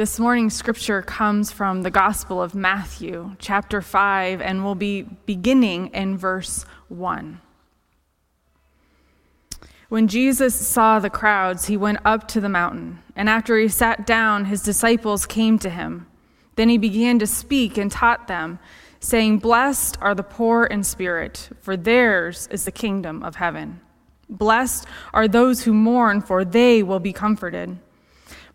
This morning's scripture comes from the Gospel of Matthew, chapter 5, and we'll be beginning in verse 1. When Jesus saw the crowds, he went up to the mountain, and after he sat down, his disciples came to him. Then he began to speak and taught them, saying, Blessed are the poor in spirit, for theirs is the kingdom of heaven. Blessed are those who mourn, for they will be comforted.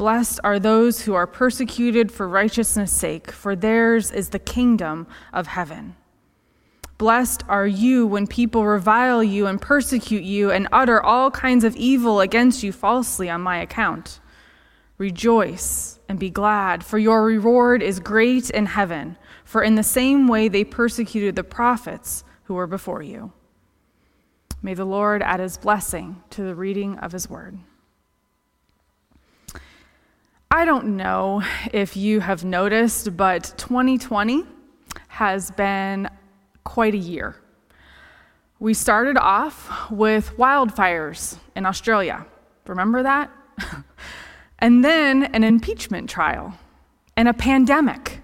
Blessed are those who are persecuted for righteousness' sake, for theirs is the kingdom of heaven. Blessed are you when people revile you and persecute you and utter all kinds of evil against you falsely on my account. Rejoice and be glad, for your reward is great in heaven, for in the same way they persecuted the prophets who were before you. May the Lord add his blessing to the reading of his word. I don't know if you have noticed, but 2020 has been quite a year. We started off with wildfires in Australia. Remember that? and then an impeachment trial and a pandemic,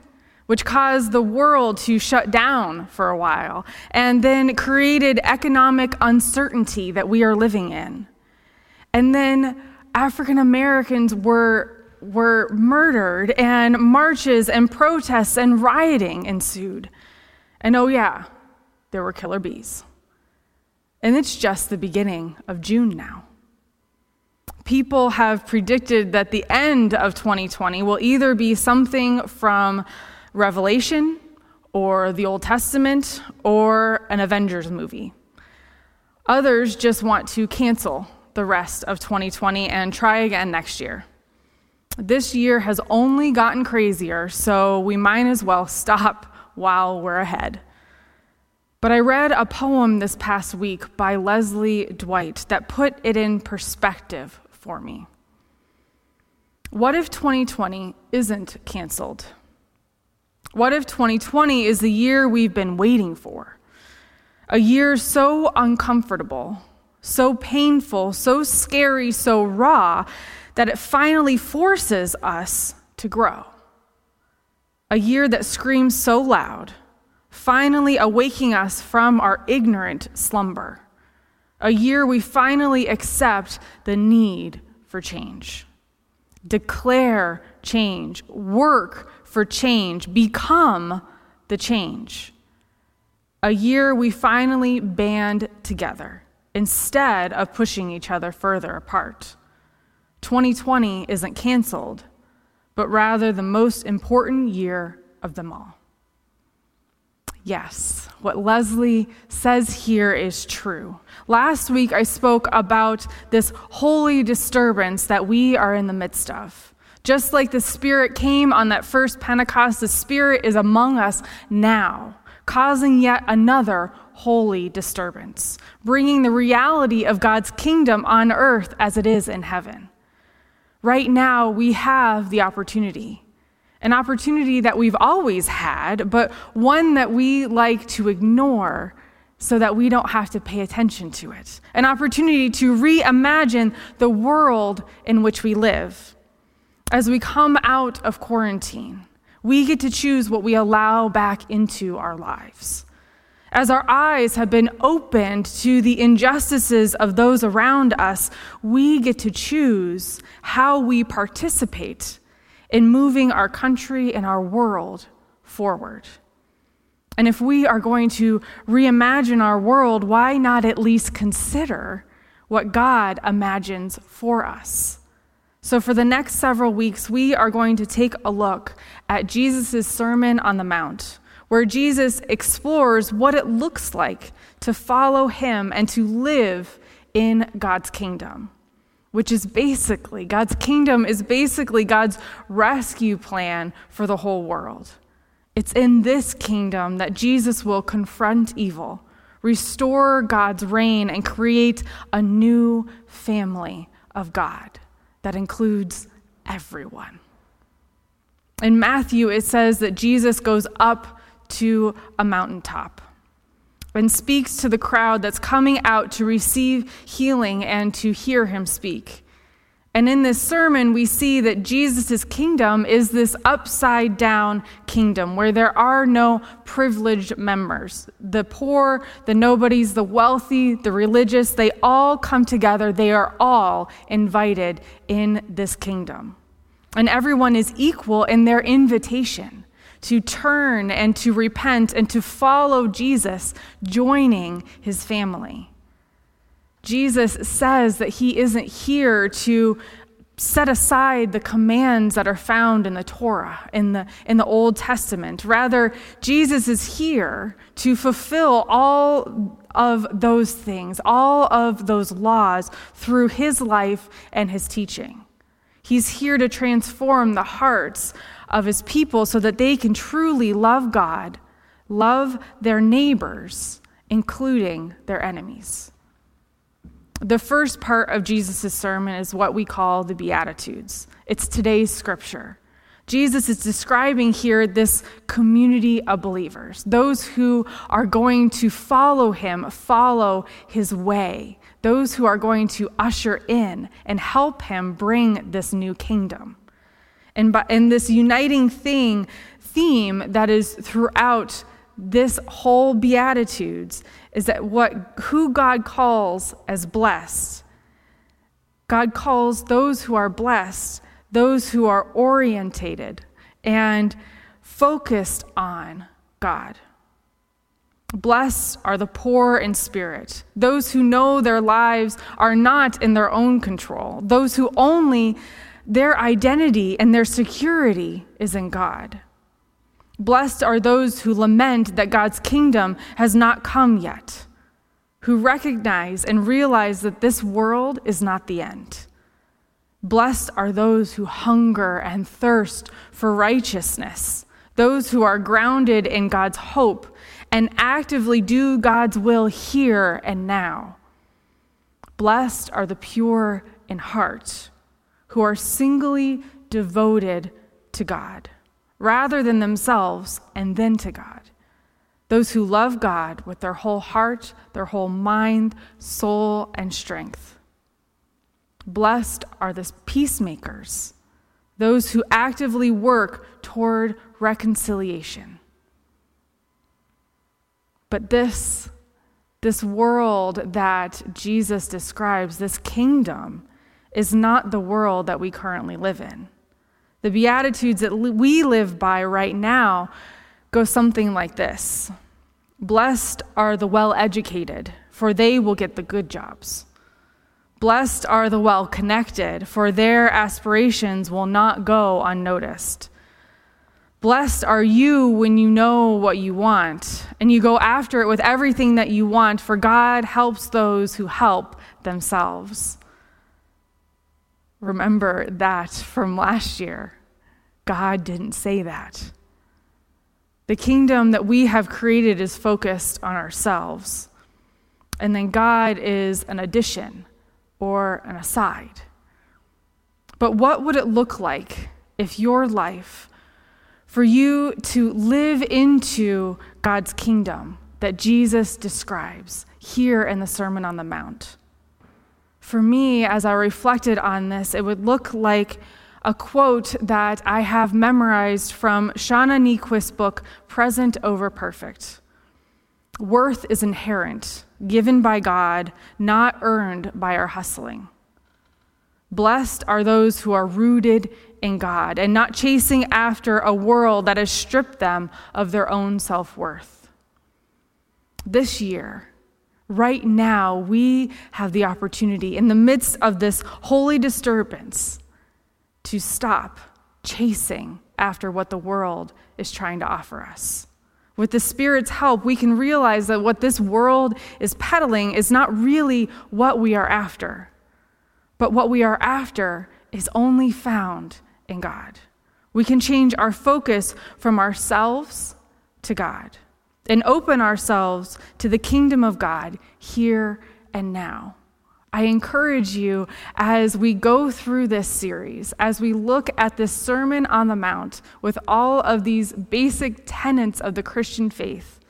which caused the world to shut down for a while and then created economic uncertainty that we are living in. And then African Americans were were murdered, and marches and protests and rioting ensued. And oh, yeah, there were killer bees. And it's just the beginning of June now. People have predicted that the end of 2020 will either be something from Revelation or the Old Testament or an Avengers movie. Others just want to cancel the rest of 2020 and try again next year. This year has only gotten crazier, so we might as well stop while we're ahead. But I read a poem this past week by Leslie Dwight that put it in perspective for me. What if 2020 isn't canceled? What if 2020 is the year we've been waiting for? A year so uncomfortable, so painful, so scary, so raw that it finally forces us to grow. A year that screams so loud, finally awaking us from our ignorant slumber. A year we finally accept the need for change. Declare change, work for change, become the change. A year we finally band together instead of pushing each other further apart. 2020 isn't canceled, but rather the most important year of them all. Yes, what Leslie says here is true. Last week I spoke about this holy disturbance that we are in the midst of. Just like the Spirit came on that first Pentecost, the Spirit is among us now, causing yet another holy disturbance, bringing the reality of God's kingdom on earth as it is in heaven. Right now, we have the opportunity. An opportunity that we've always had, but one that we like to ignore so that we don't have to pay attention to it. An opportunity to reimagine the world in which we live. As we come out of quarantine, we get to choose what we allow back into our lives as our eyes have been opened to the injustices of those around us, we get to choose how we participate in moving our country and our world forward. And if we are going to reimagine our world, why not at least consider what God imagines for us? So, for the next several weeks, we are going to take a look at Jesus' Sermon on the Mount where Jesus explores what it looks like to follow him and to live in God's kingdom, which is basically, God's kingdom is basically God's rescue plan for the whole world. It's in this kingdom that Jesus will confront evil, restore God's reign, and create a new family of God that includes everyone. In Matthew, it says that Jesus goes up to a mountaintop and speaks to the crowd that's coming out to receive healing and to hear him speak. And in this sermon, we see that Jesus' kingdom is this upside down kingdom where there are no privileged members. The poor, the nobodies, the wealthy, the religious, they all come together. They are all invited in this kingdom. And everyone is equal in their invitation to turn and to repent and to follow Jesus, joining his family. Jesus says that he isn't here to set aside the commands that are found in the Torah, in the, in the Old Testament. Rather, Jesus is here to fulfill all of those things, all of those laws through his life and his teaching. He's here to transform the hearts of his people so that they can truly love God, love their neighbors, including their enemies. The first part of Jesus' sermon is what we call the Beatitudes. It's today's scripture. Jesus is describing here this community of believers, those who are going to follow him, follow his way, those who are going to usher in and help him bring this new kingdom. And, by, and this uniting thing, theme that is throughout this whole Beatitudes is that what, who God calls as blessed, God calls those who are blessed, those who are orientated and focused on God. Blessed are the poor in spirit, those who know their lives are not in their own control, those who only their identity and their security is in God. Blessed are those who lament that God's kingdom has not come yet, who recognize and realize that this world is not the end. Blessed are those who hunger and thirst for righteousness, those who are grounded in God's hope and actively do God's will here and now. Blessed are the pure in heart, who are singly devoted to God rather than themselves and then to God. Those who love God with their whole heart, their whole mind, soul, and strength. Blessed are the peacemakers, those who actively work toward reconciliation. But this, this world that Jesus describes, this kingdom, is not the world that we currently live in. The Beatitudes that we live by right now go something like this Blessed are the well educated, for they will get the good jobs. Blessed are the well connected, for their aspirations will not go unnoticed. Blessed are you when you know what you want and you go after it with everything that you want, for God helps those who help themselves. Remember that from last year. God didn't say that. The kingdom that we have created is focused on ourselves. And then God is an addition or an aside. But what would it look like if your life, for you to live into God's kingdom that Jesus describes here in the Sermon on the Mount? For me, as I reflected on this, it would look like a quote that I have memorized from Shauna Niequist's book, Present Over Perfect. Worth is inherent, given by God, not earned by our hustling. Blessed are those who are rooted in God and not chasing after a world that has stripped them of their own self worth. This year, right now, we have the opportunity in the midst of this holy disturbance to stop chasing after what the world is trying to offer us. With the Spirit's help, we can realize that what this world is peddling is not really what we are after, but what we are after is only found in God. We can change our focus from ourselves to God and open ourselves to the kingdom of God here and now. I encourage you as we go through this series, as we look at this Sermon on the Mount with all of these basic tenets of the Christian faith,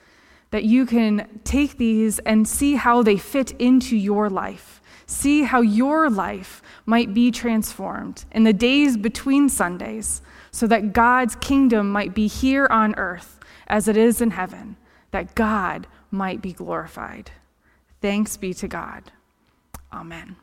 that you can take these and see how they fit into your life. See how your life might be transformed in the days between Sundays so that God's kingdom might be here on earth as it is in heaven, that God might be glorified. Thanks be to God. Amen.